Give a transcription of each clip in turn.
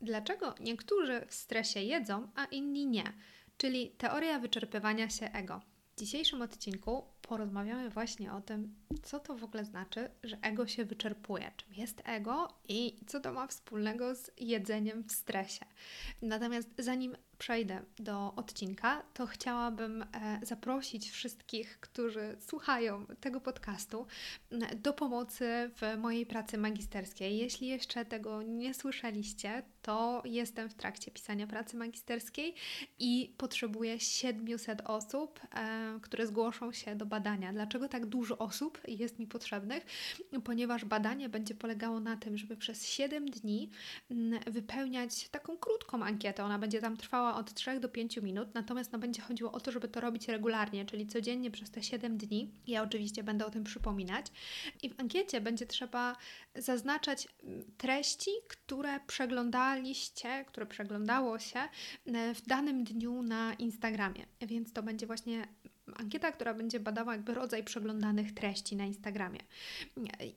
Dlaczego niektórzy w stresie jedzą, a inni nie? Czyli teoria wyczerpywania się ego. W dzisiejszym odcinku porozmawiamy właśnie o tym, co to w ogóle znaczy, że ego się wyczerpuje, czym jest ego i co to ma wspólnego z jedzeniem w stresie. Natomiast zanim przejdę do odcinka, to chciałabym e, zaprosić wszystkich, którzy słuchają tego podcastu, do pomocy w mojej pracy magisterskiej. Jeśli jeszcze tego nie słyszeliście, to jestem w trakcie pisania pracy magisterskiej i potrzebuję 700 osób, e, które zgłoszą się do badania. Dlaczego tak dużo osób jest mi potrzebnych? Ponieważ badanie będzie polegało na tym, żeby przez 7 dni wypełniać taką krótką ankietę. Ona będzie tam trwała od 3 do 5 minut, natomiast no, będzie chodziło o to, żeby to robić regularnie, czyli codziennie przez te 7 dni. Ja oczywiście będę o tym przypominać. I w ankiecie będzie trzeba zaznaczać mm, treści, które przeglądaliście, które przeglądało się e, w danym dniu na Instagramie. Więc to będzie właśnie ankieta, która będzie badała jakby rodzaj przeglądanych treści na Instagramie.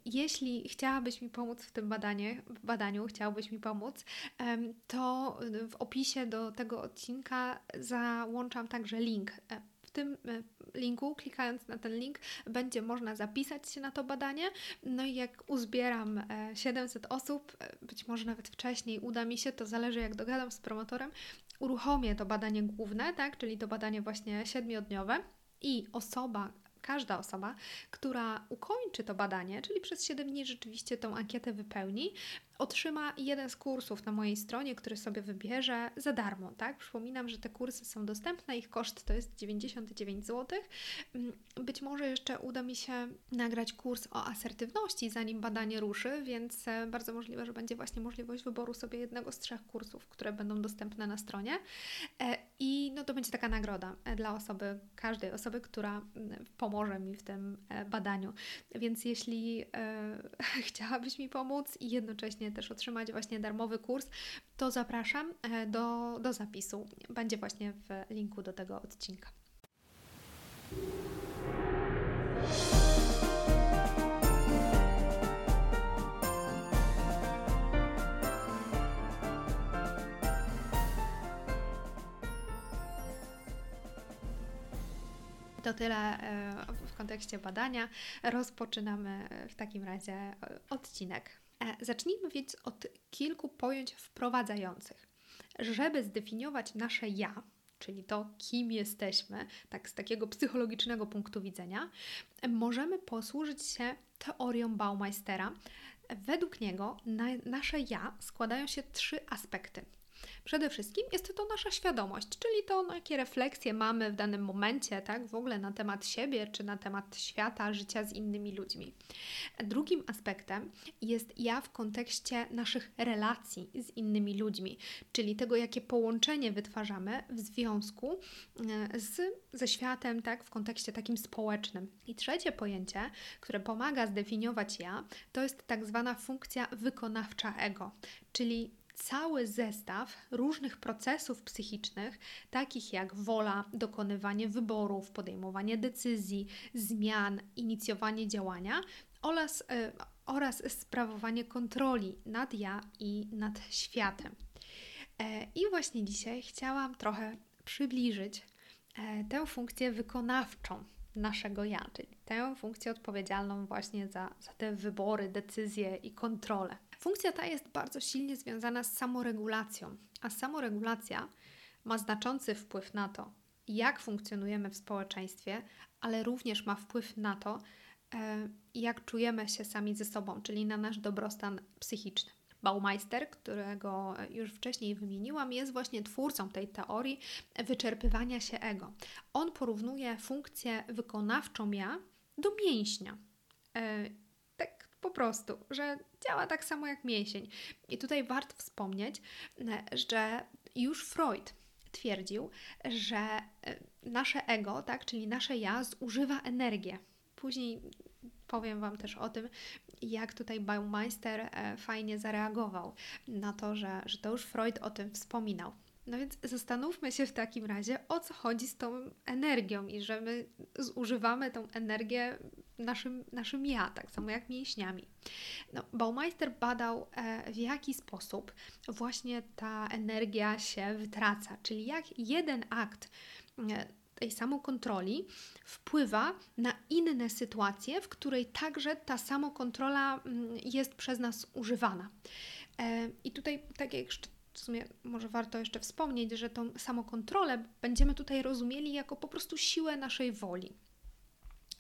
Jeśli chciałabyś mi pomóc w tym badanie, w badaniu, chciałbyś mi pomóc, to w opisie do tego odcinka załączam także link e, tym e, linku, klikając na ten link, będzie można zapisać się na to badanie. No i jak uzbieram 700 e, osób, być może nawet wcześniej uda mi się, to zależy jak dogadam z promotorem, uruchomię to badanie główne, tak, czyli to badanie właśnie siedmiodniowe i osoba, każda osoba, która ukończy to badanie, czyli przez 7 dni rzeczywiście tą ankietę wypełni, otrzyma jeden z kursów na mojej stronie, który sobie wybierze za darmo, tak? Przypominam, że te kursy są dostępne, ich koszt to jest 99 zł. Mm, być może jeszcze uda mi się nagrać kurs o asertywności, zanim badanie ruszy, więc e, bardzo możliwe, że będzie właśnie możliwość wyboru sobie jednego z trzech kursów, które będą dostępne na stronie. E, I no to będzie taka nagroda e, dla osoby, każdej osoby, która mm, pomoże mi w tym badaniu. Więc jeśli chciałabyś mi pomóc i jednocześnie też otrzymać właśnie darmowy kurs, to zapraszam e, do, do zapisu. Będzie właśnie w linku do tego odcinka. To tyle e, w kontekście badania. Rozpoczynamy w takim razie odcinek. E, zacznijmy więc od kilku pojęć wprowadzających. Żeby zdefiniować nasze ja, czyli to, kim jesteśmy, tak z takiego psychologicznego punktu widzenia, możemy posłużyć się teorią Baumeistera. Według niego na, nasze ja składają się trzy aspekty. Przede wszystkim jest to nasza świadomość, czyli to, no, jakie refleksje mamy w danym momencie, tak, w ogóle na temat siebie, czy na temat świata, życia z innymi ludźmi. Drugim aspektem jest ja w kontekście naszych relacji z innymi ludźmi, czyli tego, jakie połączenie wytwarzamy w związku e, z, ze światem, tak, w kontekście takim społecznym. I trzecie pojęcie, które pomaga zdefiniować ja, to jest tak zwana funkcja wykonawcza ego, czyli cały zestaw różnych procesów psychicznych, takich jak wola, dokonywanie wyborów, podejmowanie decyzji, zmian, inicjowanie działania oraz, y, oraz sprawowanie kontroli nad ja i nad światem. E, I właśnie dzisiaj chciałam trochę przybliżyć e, tę funkcję wykonawczą naszego ja, czyli tę funkcję odpowiedzialną właśnie za, za te wybory, decyzje i kontrolę. Funkcja ta jest bardzo silnie związana z samoregulacją, a samoregulacja ma znaczący wpływ na to, jak funkcjonujemy w społeczeństwie, ale również ma wpływ na to, e, jak czujemy się sami ze sobą, czyli na nasz dobrostan psychiczny. Baumeister, którego już wcześniej wymieniłam, jest właśnie twórcą tej teorii wyczerpywania się ego. On porównuje funkcję wykonawczą ja do mięśnia. E, po prostu, że działa tak samo jak mięsień. I tutaj warto wspomnieć, że już Freud twierdził, że e, nasze ego, tak, czyli nasze ja, zużywa energię. Później powiem Wam też o tym, jak tutaj Baumeister e, fajnie zareagował na to, że, że to już Freud o tym wspominał. No więc zastanówmy się w takim razie, o co chodzi z tą energią i że my zużywamy tą energię naszym, naszym ja, tak samo jak mięśniami. No, Baumeister badał, e, w jaki sposób właśnie ta energia się wytraca, czyli jak jeden akt e, tej samokontroli wpływa na inne sytuacje, w której także ta samokontrola mm, jest przez nas używana. E, I tutaj, tak jak w sumie może warto jeszcze wspomnieć, że tą samokontrolę będziemy tutaj rozumieli jako po prostu siłę naszej woli.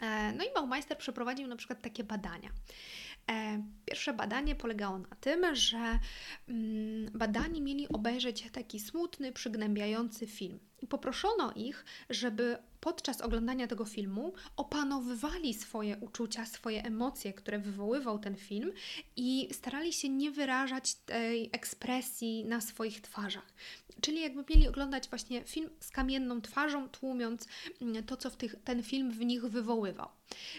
E, no i Baumeister przeprowadził na przykład takie badania. E, pierwsze badanie polegało na tym, że mm, badani mieli obejrzeć taki smutny, przygnębiający film. I poproszono ich, żeby podczas oglądania tego filmu opanowywali swoje uczucia, swoje emocje, które wywoływał ten film i starali się nie wyrażać tej ekspresji na swoich twarzach. Czyli jakby mieli oglądać właśnie film z kamienną twarzą, tłumiąc mm, to, co tych, ten film w nich wywoływał.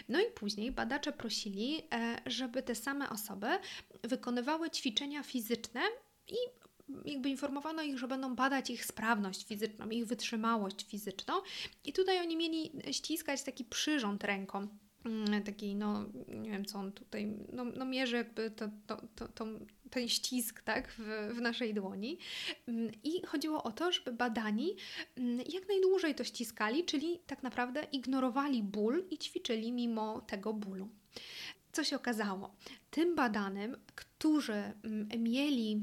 No i później badacze prosili, e, żeby te same osoby wykonywały ćwiczenia fizyczne i jakby informowano ich, że będą badać ich sprawność fizyczną, ich wytrzymałość fizyczną. I tutaj oni mieli ściskać taki przyrząd ręką mm, taki, no nie wiem co on tutaj, no, no mierzy jakby to, to, to, to, ten ścisk tak, w, w naszej dłoni. Mm, I chodziło o to, żeby badani mm, jak najdłużej to ściskali, czyli tak naprawdę ignorowali ból i ćwiczyli mimo tego bólu. Co się okazało? Tym badanym, którzy mieli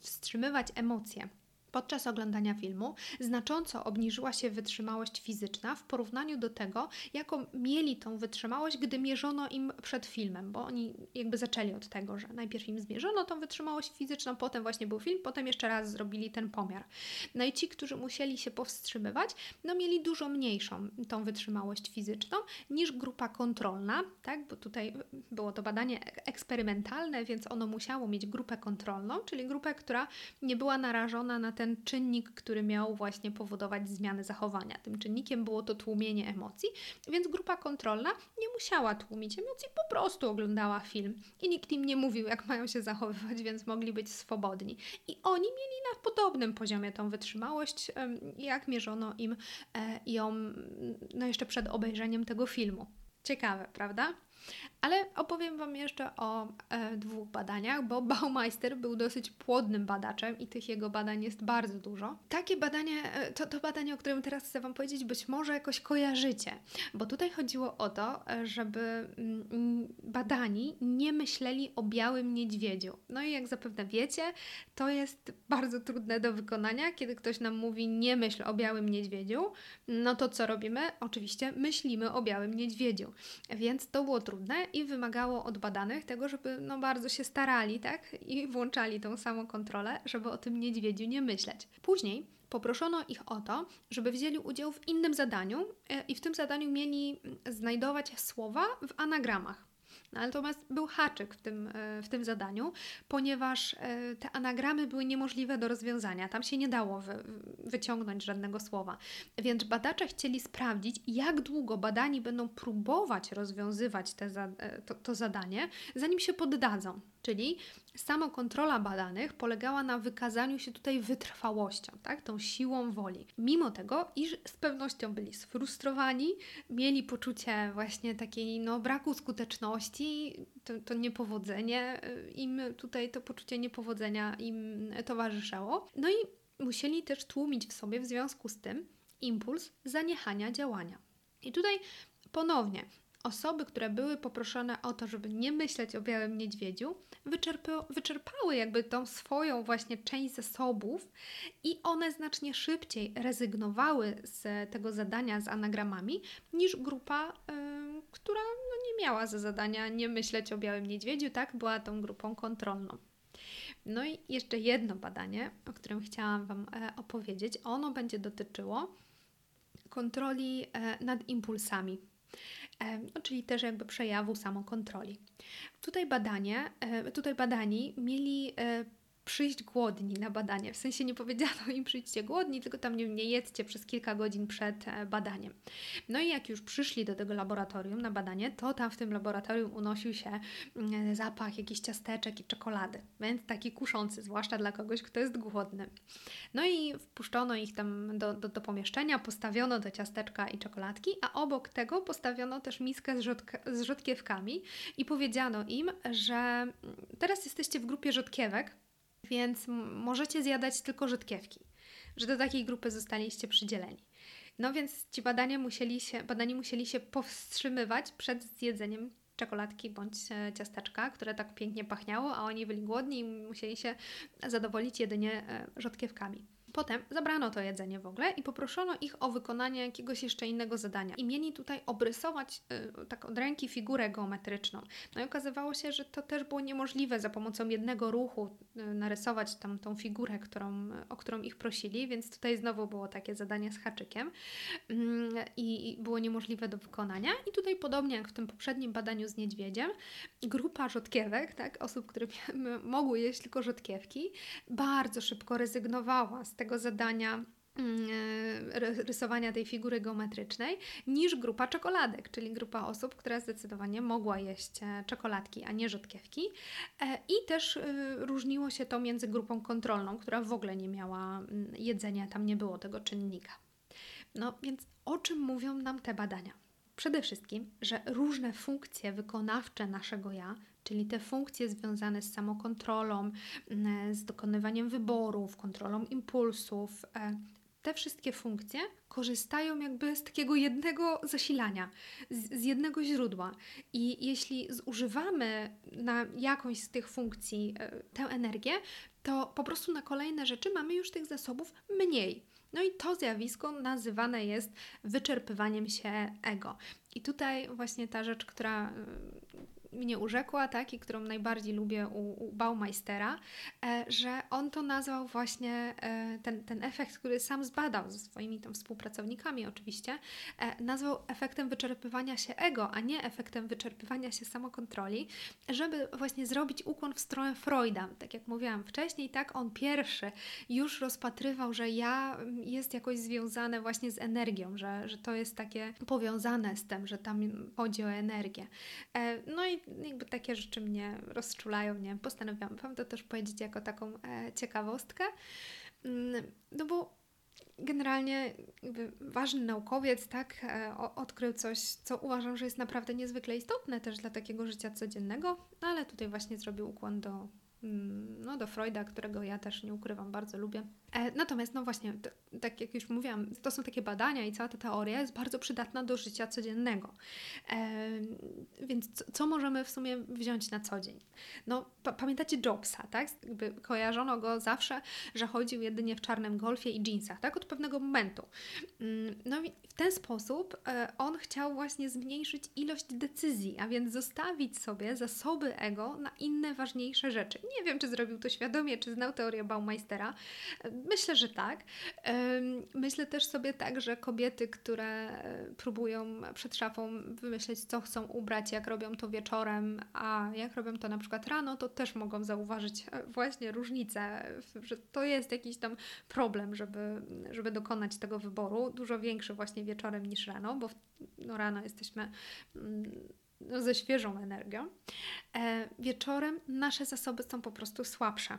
wstrzymywać emocje podczas oglądania filmu znacząco obniżyła się wytrzymałość fizyczna w porównaniu do tego, jaką mieli tą wytrzymałość, gdy mierzono im przed filmem, bo oni jakby zaczęli od tego, że najpierw im zmierzono tą wytrzymałość fizyczną, potem właśnie był film, potem jeszcze raz zrobili ten pomiar. No i ci, którzy musieli się powstrzymywać, no mieli dużo mniejszą tą wytrzymałość fizyczną niż grupa kontrolna, tak, bo tutaj było to badanie eksperymentalne, więc ono musiało mieć grupę kontrolną, czyli grupę, która nie była narażona na te ten czynnik, który miał właśnie powodować zmiany zachowania. Tym czynnikiem było to tłumienie emocji, więc grupa kontrolna nie musiała tłumić emocji, po prostu oglądała film i nikt im nie mówił, jak mają się zachowywać, więc mogli być swobodni. I oni mieli na podobnym poziomie tą wytrzymałość, jak mierzono im e, ją no jeszcze przed obejrzeniem tego filmu. Ciekawe, prawda? Ale opowiem Wam jeszcze o e, dwóch badaniach, bo Baumeister był dosyć płodnym badaczem i tych jego badań jest bardzo dużo. Takie badanie, e, to, to badanie, o którym teraz chcę Wam powiedzieć, być może jakoś kojarzycie, bo tutaj chodziło o to, e, żeby mm, badani nie myśleli o białym niedźwiedziu. No i jak zapewne wiecie, to jest bardzo trudne do wykonania, kiedy ktoś nam mówi nie myśl o białym niedźwiedziu, no to co robimy? Oczywiście myślimy o białym niedźwiedziu. Więc to było trudne i wymagało od badanych tego, żeby no bardzo się starali, tak? I włączali tą samą kontrolę, żeby o tym niedźwiedziu nie myśleć. Później poproszono ich o to, żeby wzięli udział w innym zadaniu e, i w tym zadaniu mieli znajdować słowa w anagramach. Natomiast był haczyk w tym, e, w tym zadaniu, ponieważ e, te anagramy były niemożliwe do rozwiązania. Tam się nie dało wy, wyciągnąć żadnego słowa. Więc badacze chcieli sprawdzić, jak długo badani będą próbować rozwiązywać te, e, to, to zadanie, zanim się poddadzą. Czyli samokontrola badanych polegała na wykazaniu się tutaj wytrwałością, tak? tą siłą woli. Mimo tego, iż z pewnością byli sfrustrowani, mieli poczucie właśnie takiej no, braku skuteczności, to, to niepowodzenie y, im tutaj, to poczucie niepowodzenia im towarzyszało. No i musieli też tłumić w sobie w związku z tym impuls zaniechania działania. I tutaj ponownie osoby, które były poproszone o to, żeby nie myśleć o białym niedźwiedziu, wyczerpały jakby tą swoją właśnie część zasobów i one znacznie szybciej rezygnowały z tego zadania z anagramami niż grupa, yy, która no, nie miała za zadania nie myśleć o białym niedźwiedziu, tak? Była tą grupą kontrolną. No i jeszcze jedno badanie, o którym chciałam Wam e, opowiedzieć. Ono będzie dotyczyło kontroli e, nad impulsami no, czyli też jakby przejawu samokontroli. Tutaj badanie, tutaj badani mieli przyjść głodni na badanie. W sensie nie powiedziano im przyjdźcie głodni, tylko tam nie, nie jedzcie przez kilka godzin przed e, badaniem. No i jak już przyszli do tego laboratorium na badanie, to tam w tym laboratorium unosił się mm, zapach jakichś ciasteczek i czekolady, więc taki kuszący, zwłaszcza dla kogoś, kto jest głodny. No i wpuszczono ich tam do, do, do pomieszczenia, postawiono te ciasteczka i czekoladki, a obok tego postawiono też miskę z, rzodk z rzodkiewkami i powiedziano im, że mm, teraz jesteście w grupie rzodkiewek, więc możecie zjadać tylko rzodkiewki, że do takiej grupy zostaliście przydzieleni. No więc ci badania musieli się, badani musieli się powstrzymywać przed zjedzeniem czekoladki bądź e, ciasteczka, które tak pięknie pachniało, a oni byli głodni i musieli się zadowolić jedynie e, rzodkiewkami. Potem zabrano to jedzenie w ogóle i poproszono ich o wykonanie jakiegoś jeszcze innego zadania. I mieli tutaj obrysować y, tak od ręki figurę geometryczną. No i okazywało się, że to też było niemożliwe za pomocą jednego ruchu y, narysować tam tą figurę, którą, o którą ich prosili, więc tutaj znowu było takie zadanie z haczykiem y, i było niemożliwe do wykonania. I tutaj podobnie jak w tym poprzednim badaniu z niedźwiedziem, grupa rzodkiewek, tak, osób, które mogły jeść tylko rzodkiewki, bardzo szybko rezygnowała z tego zadania mm, e, rysowania tej figury geometrycznej niż grupa czekoladek, czyli grupa osób, która zdecydowanie mogła jeść e, czekoladki, a nie rzodkiewki. E, I też różniło się to między grupą kontrolną, która w ogóle nie miała mm, jedzenia, tam nie było tego czynnika. No więc o czym mówią nam te badania? Przede wszystkim, że różne funkcje wykonawcze naszego ja czyli te funkcje związane z samokontrolą, z dokonywaniem wyborów, kontrolą impulsów, e, te wszystkie funkcje korzystają jakby z takiego jednego zasilania, z, z, jednego źródła. I jeśli zużywamy na jakąś z tych funkcji e, tę energię, to po prostu na kolejne rzeczy mamy już tych zasobów mniej. No i to zjawisko nazywane jest wyczerpywaniem się ego. I tutaj właśnie ta rzecz, która mnie urzekła, tak, i którą najbardziej lubię u, u Baumeistera, e, że on to nazwał właśnie e, ten, ten efekt, który sam zbadał ze swoimi tam współpracownikami oczywiście, e, nazwał efektem wyczerpywania się ego, a nie efektem wyczerpywania się samokontroli, żeby właśnie zrobić ukłon w stronę Freuda. Tak jak mówiłam wcześniej, tak, on pierwszy już rozpatrywał, że ja jest jakoś związane właśnie z energią, że, że to jest takie powiązane z tym, że tam chodzi o energię. No i jakby takie rzeczy mnie rozczulają, nie postanowiłam Wam to też powiedzieć jako taką e, ciekawostkę, mm, no bo generalnie ważny naukowiec tak e, odkrył coś, co uważam, że jest naprawdę niezwykle istotne też dla takiego życia codziennego, no ale tutaj właśnie zrobił ukłon do no, do Freuda, którego ja też nie ukrywam, bardzo lubię. E, natomiast, no właśnie, to, tak jak już mówiłam, to są takie badania i cała ta teoria jest bardzo przydatna do życia codziennego. E, więc co, co, możemy w sumie wziąć na co dzień? No, pa pamiętacie Jobsa, tak? Jakby kojarzono go zawsze, że chodził jedynie w czarnym golfie i jeansach, tak? Od pewnego momentu. Mm, no i w ten sposób e, on chciał właśnie zmniejszyć ilość decyzji, a więc zostawić sobie zasoby ego na inne ważniejsze rzeczy nie wiem, czy zrobił to świadomie, czy znał teorię Baumeistera. Myślę, że tak. Myślę też sobie tak, że kobiety, które próbują przed szafą wymyśleć, co chcą ubrać, jak robią to wieczorem, a jak robią to na przykład rano, to też mogą zauważyć e, właśnie różnicę, że to jest jakiś tam problem, żeby, żeby dokonać tego wyboru. Dużo większy właśnie wieczorem niż rano, bo no rano jesteśmy mm, ze świeżą energią, e, wieczorem nasze zasoby są po prostu słabsze,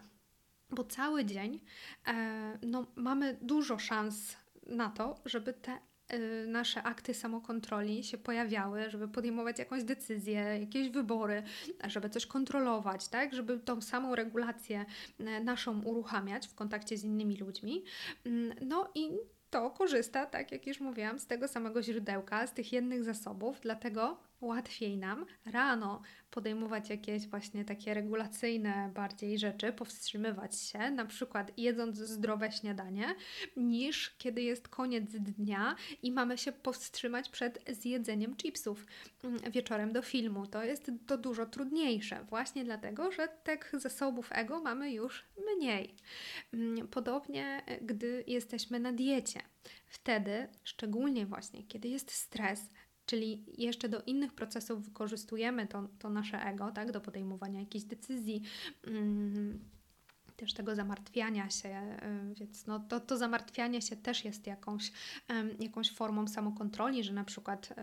bo cały dzień e, no, mamy dużo szans na to, żeby te e, nasze akty samokontroli się pojawiały, żeby podejmować jakąś decyzję, jakieś wybory, żeby coś kontrolować, tak? żeby tą samą regulację naszą uruchamiać w kontakcie z innymi ludźmi. Mm, no i to korzysta, tak jak już mówiłam, z tego samego źródełka, z tych jednych zasobów, dlatego łatwiej nam rano podejmować jakieś właśnie takie regulacyjne bardziej rzeczy, powstrzymywać się, na przykład jedząc zdrowe śniadanie, niż kiedy jest koniec dnia i mamy się powstrzymać przed zjedzeniem chipsów mm, wieczorem do filmu. To jest to dużo trudniejsze, właśnie dlatego, że tych zasobów ego mamy już mniej. Mm, podobnie, gdy jesteśmy na diecie. Wtedy, szczególnie właśnie, kiedy jest stres, Czyli jeszcze do innych procesów wykorzystujemy to, to nasze ego, tak, do podejmowania jakichś decyzji, mm, też tego zamartwiania się, więc no to, to zamartwianie się też jest jakąś, jakąś formą samokontroli, że na przykład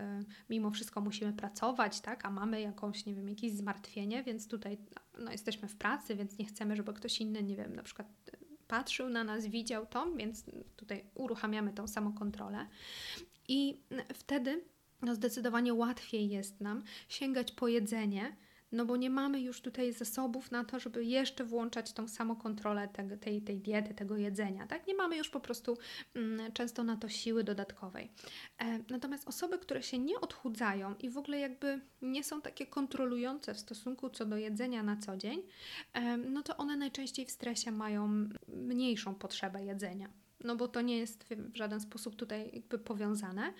mimo wszystko musimy pracować, tak, a mamy jakąś, nie wiem, jakieś zmartwienie, więc tutaj no, jesteśmy w pracy, więc nie chcemy, żeby ktoś inny, nie wiem, na przykład patrzył na nas, widział to, więc tutaj uruchamiamy tą samokontrolę. I wtedy no zdecydowanie łatwiej jest nam sięgać po jedzenie, no bo nie mamy już tutaj zasobów na to, żeby jeszcze włączać tą samokontrolę tej, tej, tej diety, tego jedzenia, tak? Nie mamy już po prostu mm, często na to siły dodatkowej. E, natomiast osoby, które się nie odchudzają i w ogóle jakby nie są takie kontrolujące w stosunku co do jedzenia na co dzień, e, no to one najczęściej w stresie mają mniejszą potrzebę jedzenia no bo to nie jest w żaden sposób tutaj jakby powiązane.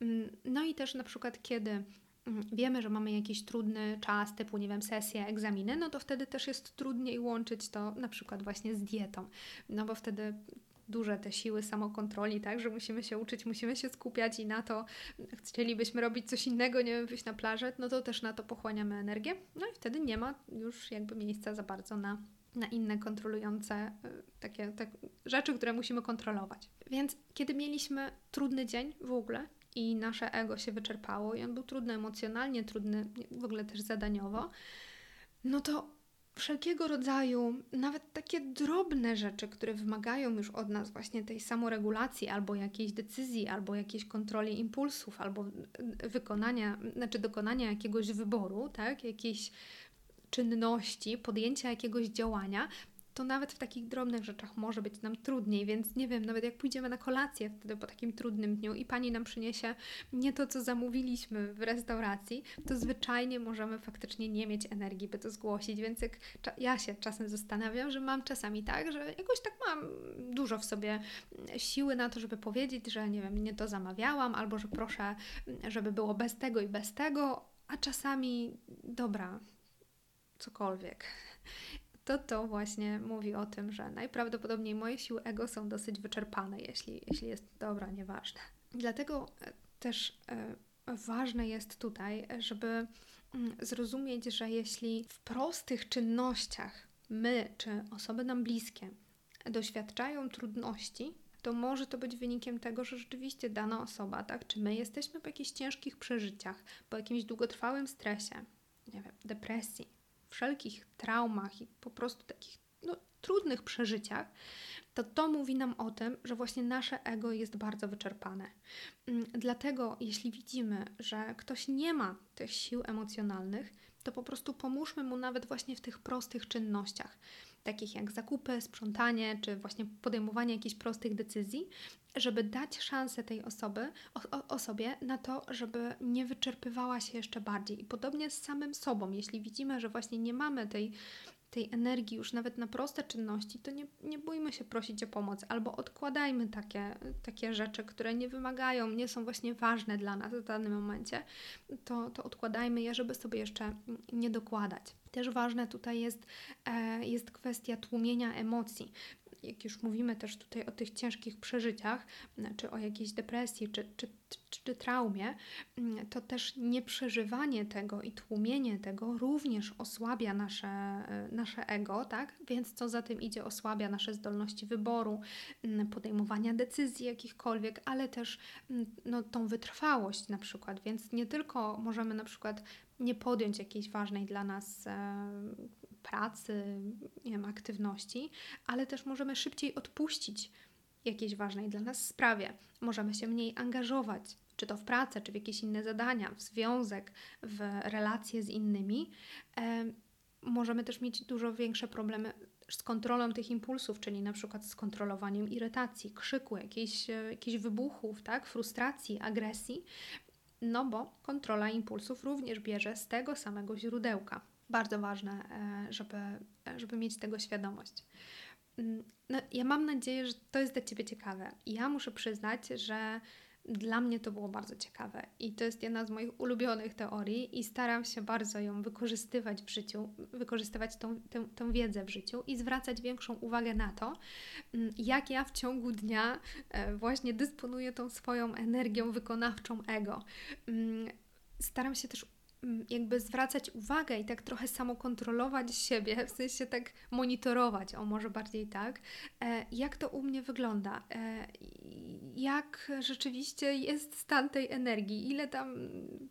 Mm, no i też na przykład, kiedy mm, wiemy, że mamy jakiś trudny czas, typu, nie wiem, sesje, egzaminy, no to wtedy też jest trudniej łączyć to na przykład właśnie z dietą, no bo wtedy duże te siły samokontroli, tak, że musimy się uczyć, musimy się skupiać i na to chcielibyśmy robić coś innego, nie wiem, wyjść na plażę, no to też na to pochłaniamy energię, no i wtedy nie ma już jakby miejsca za bardzo na na inne kontrolujące y, takie tak, rzeczy, które musimy kontrolować. Więc kiedy mieliśmy trudny dzień w ogóle i nasze ego się wyczerpało i on był trudny emocjonalnie, trudny w ogóle też zadaniowo, no to wszelkiego rodzaju, nawet takie drobne rzeczy, które wymagają już od nas właśnie tej samoregulacji, albo jakiejś decyzji, albo jakiejś kontroli impulsów, albo wykonania, znaczy dokonania jakiegoś wyboru, tak, jakiejś czynności, podjęcia jakiegoś działania, to nawet w takich drobnych rzeczach może być nam trudniej, więc nie wiem, nawet jak pójdziemy na kolację wtedy po takim trudnym dniu i pani nam przyniesie nie to, co zamówiliśmy w restauracji, to zwyczajnie możemy faktycznie nie mieć energii, by to zgłosić, więc jak ja się czasem zastanawiam, że mam czasami tak, że jakoś tak mam dużo w sobie siły na to, żeby powiedzieć, że nie wiem, nie to zamawiałam, albo że proszę, żeby było bez tego i bez tego, a czasami dobra, cokolwiek. To to właśnie mówi o tym, że najprawdopodobniej moje siły ego są dosyć wyczerpane, jeśli, jeśli jest dobra, nieważne. Dlatego e, też e, ważne jest tutaj, żeby mm, zrozumieć, że jeśli w prostych czynnościach my czy osoby nam bliskie doświadczają trudności, to może to być wynikiem tego, że rzeczywiście dana osoba, tak, czy my jesteśmy po jakichś ciężkich przeżyciach, po jakimś długotrwałym stresie, nie wiem, depresji, wszelkich traumach i po prostu takich no, trudnych przeżyciach, to to mówi nam o tym, że właśnie nasze ego jest bardzo wyczerpane. Mm, dlatego, jeśli widzimy, że ktoś nie ma tych sił emocjonalnych, to po prostu pomóżmy mu nawet właśnie w tych prostych czynnościach, takich jak zakupy, sprzątanie, czy właśnie podejmowanie jakichś prostych decyzji, żeby dać szansę tej osoby, o, osobie na to, żeby nie wyczerpywała się jeszcze bardziej. I podobnie z samym sobą, jeśli widzimy, że właśnie nie mamy tej tej energii już nawet na proste czynności, to nie, nie bójmy się prosić o pomoc albo odkładajmy takie, takie rzeczy, które nie wymagają, nie są właśnie ważne dla nas w danym momencie, to, to odkładajmy je, żeby sobie jeszcze nie dokładać. Też ważne tutaj jest, e, jest kwestia tłumienia emocji jak już mówimy też tutaj o tych ciężkich przeżyciach, czy o jakiejś depresji, czy, czy, czy, czy traumie, to też nieprzeżywanie tego i tłumienie tego również osłabia nasze, nasze ego, tak? Więc co za tym idzie, osłabia nasze zdolności wyboru, podejmowania decyzji jakichkolwiek, ale też no, tą wytrwałość na przykład. Więc nie tylko możemy na przykład nie podjąć jakiejś ważnej dla nas pracy, nie wiem, aktywności, ale też możemy szybciej odpuścić jakiejś ważnej dla nas sprawie. Możemy się mniej angażować, czy to w pracę, czy w jakieś inne zadania, w związek, w relacje z innymi. E, możemy też mieć dużo większe problemy z kontrolą tych impulsów, czyli na przykład z kontrolowaniem irytacji, krzyku, jakichś, jakichś wybuchów, tak, frustracji, agresji, no bo kontrola impulsów również bierze z tego samego źródełka bardzo ważne, e, żeby, żeby mieć tego świadomość. Mm, no, ja mam nadzieję, że to jest dla Ciebie ciekawe. Ja muszę przyznać, że dla mnie to było bardzo ciekawe i to jest jedna z moich ulubionych teorii i staram się bardzo ją wykorzystywać w życiu, wykorzystywać tą, tę, tę wiedzę w życiu i zwracać większą uwagę na to, mm, jak ja w ciągu dnia e, właśnie dysponuję tą swoją energią wykonawczą ego. Mm, staram się też jakby zwracać uwagę i tak trochę samokontrolować siebie, w sensie tak monitorować, o może bardziej tak, e, jak to u mnie wygląda, e, jak rzeczywiście jest stan tej energii, ile tam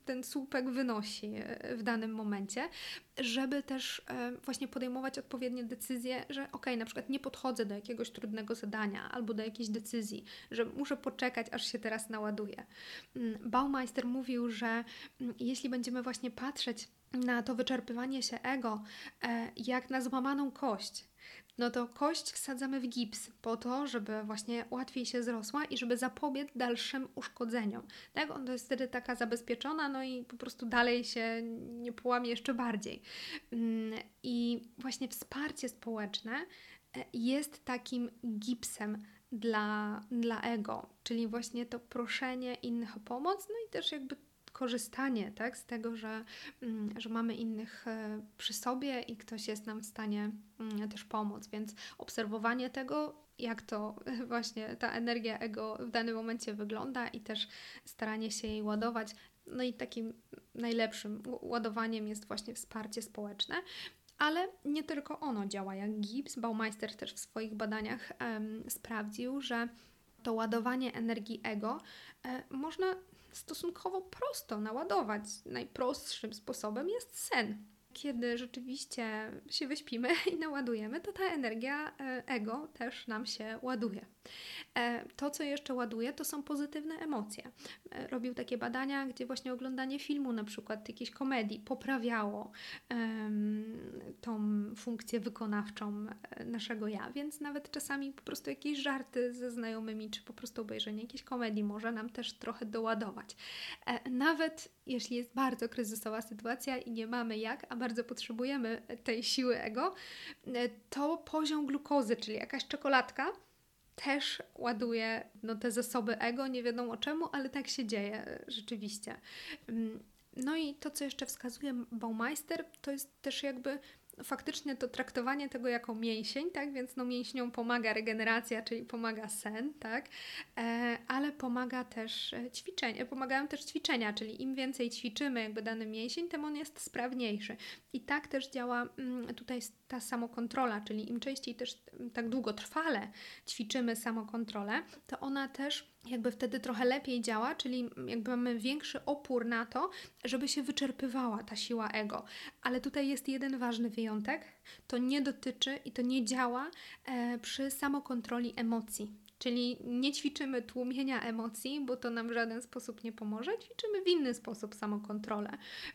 ten słupek wynosi w danym momencie, żeby też właśnie podejmować odpowiednie decyzje, że ok, na przykład nie podchodzę do jakiegoś trudnego zadania albo do jakiejś decyzji, że muszę poczekać, aż się teraz naładuje. Mm, Baumeister mówił, że mm, jeśli będziemy właśnie patrzeć na to wyczerpywanie się ego e, jak na złamaną kość, no to kość wsadzamy w gips po to, żeby właśnie łatwiej się zrosła i żeby zapobiec dalszym uszkodzeniom. Tak? Ona jest wtedy taka zabezpieczona, no i po prostu dalej się nie połamie jeszcze bardziej. Mm, I właśnie wsparcie społeczne e, jest takim gipsem dla, dla ego, czyli właśnie to proszenie innych o pomoc, no i też jakby korzystanie tak, z tego, że, mm, że mamy innych e, przy sobie i ktoś jest nam w stanie mm, też pomóc. Więc obserwowanie tego, jak to właśnie ta energia ego w danym momencie wygląda i też staranie się jej ładować. No i takim najlepszym ładowaniem jest właśnie wsparcie społeczne. Ale nie tylko ono działa jak gips. Baumeister też w swoich badaniach um, sprawdził, że to ładowanie energii ego e, można stosunkowo prosto naładować. Najprostszym sposobem jest sen kiedy rzeczywiście się wyśpimy i naładujemy, to ta energia e, ego też nam się ładuje. E, to, co jeszcze ładuje, to są pozytywne emocje. E, robił takie badania, gdzie właśnie oglądanie filmu, na przykład jakiejś komedii, poprawiało tą funkcję wykonawczą naszego ja, więc nawet czasami po prostu jakieś żarty ze znajomymi, czy po prostu obejrzenie jakiejś komedii może nam też trochę doładować. Nawet jeśli jest bardzo kryzysowa sytuacja i nie mamy jak, a bardzo potrzebujemy tej siły ego, to poziom glukozy, czyli jakaś czekoladka, też ładuje no, te zasoby ego, nie wiadomo czemu, ale tak się dzieje rzeczywiście. No i to, co jeszcze wskazuje Baumeister, to jest też jakby faktycznie to traktowanie tego jako mięsień, tak? Więc no mięśniom pomaga regeneracja, czyli pomaga sen, tak? E, ale pomaga też e, ćwiczenie, pomagają też ćwiczenia, czyli im więcej ćwiczymy jakby dany mięsień, tym on jest sprawniejszy. I tak też działa mm, tutaj ta samokontrola, czyli im częściej też tak długotrwale ćwiczymy samokontrolę, to ona też jakby wtedy trochę lepiej działa, czyli jakby mamy większy opór na to, żeby się wyczerpywała ta siła ego. Ale tutaj jest jeden ważny wyjątek: to nie dotyczy i to nie działa e, przy samokontroli emocji. Czyli nie ćwiczymy tłumienia emocji, bo to nam w żaden sposób nie pomoże. Ćwiczymy w inny sposób samokontrolę.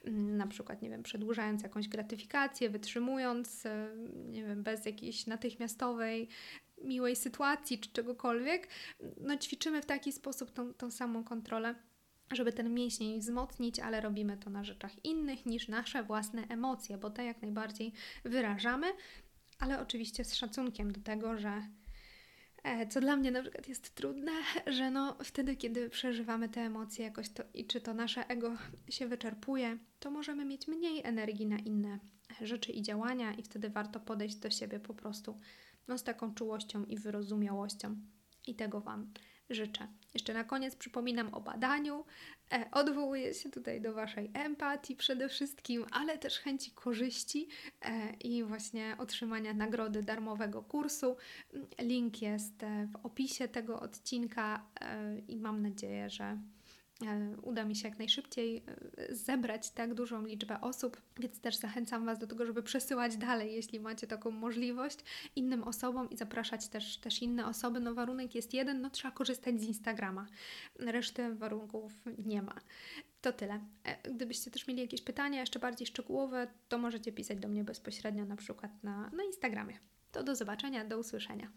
Mm, na przykład, nie wiem, przedłużając jakąś gratyfikację, wytrzymując, e, nie wiem, bez jakiejś natychmiastowej miłej sytuacji czy czegokolwiek, no ćwiczymy w taki sposób tą, tą samą kontrolę żeby ten mięsień wzmocnić, ale robimy to na rzeczach innych niż nasze własne emocje, bo te jak najbardziej wyrażamy, ale oczywiście z szacunkiem do tego, że e, co dla mnie na przykład jest trudne, że no wtedy, kiedy przeżywamy te emocje jakoś to i czy to nasze ego się wyczerpuje, to możemy mieć mniej energii na inne rzeczy i działania i wtedy warto podejść do siebie po prostu no, z taką czułością i wyrozumiałością. I tego Wam życzę. Jeszcze na koniec przypominam o badaniu. E, odwołuję się tutaj do Waszej empatii przede wszystkim, ale też chęci korzyści e, i właśnie otrzymania nagrody darmowego kursu. Link jest e, w opisie tego odcinka e, i mam nadzieję, że uda mi się jak najszybciej e, zebrać tak dużą liczbę osób, więc też zachęcam Was do tego, żeby przesyłać dalej, jeśli macie taką możliwość, innym osobom i zapraszać też, też inne osoby. No warunek jest jeden, no trzeba korzystać z Instagrama. Reszty warunków nie ma. To tyle. E, gdybyście też mieli jakieś pytania jeszcze bardziej szczegółowe, to możecie pisać do mnie bezpośrednio na przykład na, na Instagramie. To do zobaczenia, do usłyszenia.